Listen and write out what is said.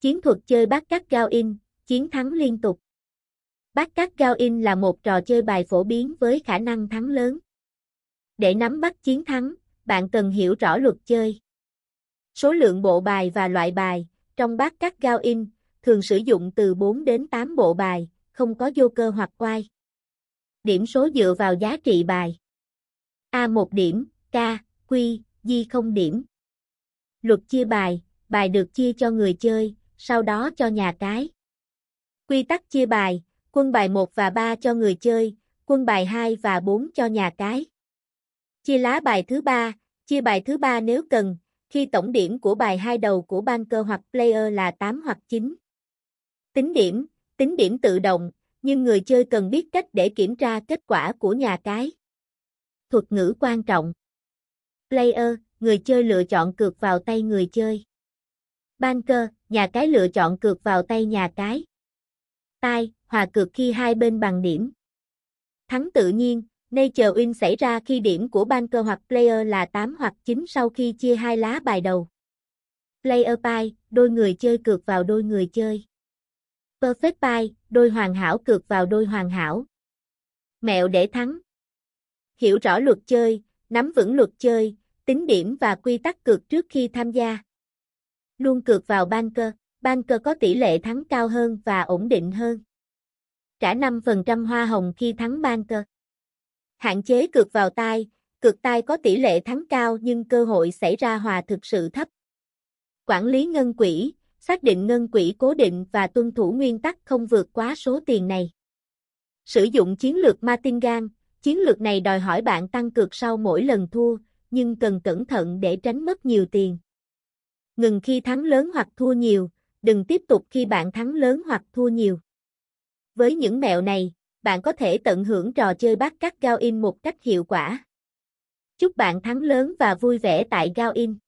Chiến thuật chơi bát cát gao in, chiến thắng liên tục. Bát cát gao in là một trò chơi bài phổ biến với khả năng thắng lớn. Để nắm bắt chiến thắng, bạn cần hiểu rõ luật chơi. Số lượng bộ bài và loại bài, trong bát cát gao in, thường sử dụng từ 4 đến 8 bộ bài, không có vô cơ hoặc quay. Điểm số dựa vào giá trị bài. A 1 điểm, K, Q, Di 0 điểm. Luật chia bài, bài được chia cho người chơi, sau đó cho nhà cái. Quy tắc chia bài, quân bài 1 và 3 cho người chơi, quân bài 2 và 4 cho nhà cái. Chia lá bài thứ 3, chia bài thứ 3 nếu cần, khi tổng điểm của bài hai đầu của ban cơ hoặc player là 8 hoặc 9. Tính điểm, tính điểm tự động, nhưng người chơi cần biết cách để kiểm tra kết quả của nhà cái. Thuật ngữ quan trọng Player, người chơi lựa chọn cược vào tay người chơi. Banker, nhà cái lựa chọn cược vào tay nhà cái. Tai, hòa cược khi hai bên bằng điểm. Thắng tự nhiên, Nature Win xảy ra khi điểm của banker hoặc player là 8 hoặc 9 sau khi chia hai lá bài đầu. Player pie, đôi người chơi cược vào đôi người chơi. Perfect pie, đôi hoàn hảo cược vào đôi hoàn hảo. Mẹo để thắng. Hiểu rõ luật chơi, nắm vững luật chơi, tính điểm và quy tắc cược trước khi tham gia. Luôn cược vào banker, banker có tỷ lệ thắng cao hơn và ổn định hơn. Trả 5% hoa hồng khi thắng banker. Hạn chế cược vào tai, cược tai có tỷ lệ thắng cao nhưng cơ hội xảy ra hòa thực sự thấp. Quản lý ngân quỹ, xác định ngân quỹ cố định và tuân thủ nguyên tắc không vượt quá số tiền này. Sử dụng chiến lược Martingale, chiến lược này đòi hỏi bạn tăng cược sau mỗi lần thua, nhưng cần cẩn thận để tránh mất nhiều tiền. Ngừng khi thắng lớn hoặc thua nhiều, đừng tiếp tục khi bạn thắng lớn hoặc thua nhiều. Với những mẹo này, bạn có thể tận hưởng trò chơi bát cát Gao In một cách hiệu quả. Chúc bạn thắng lớn và vui vẻ tại Gao In.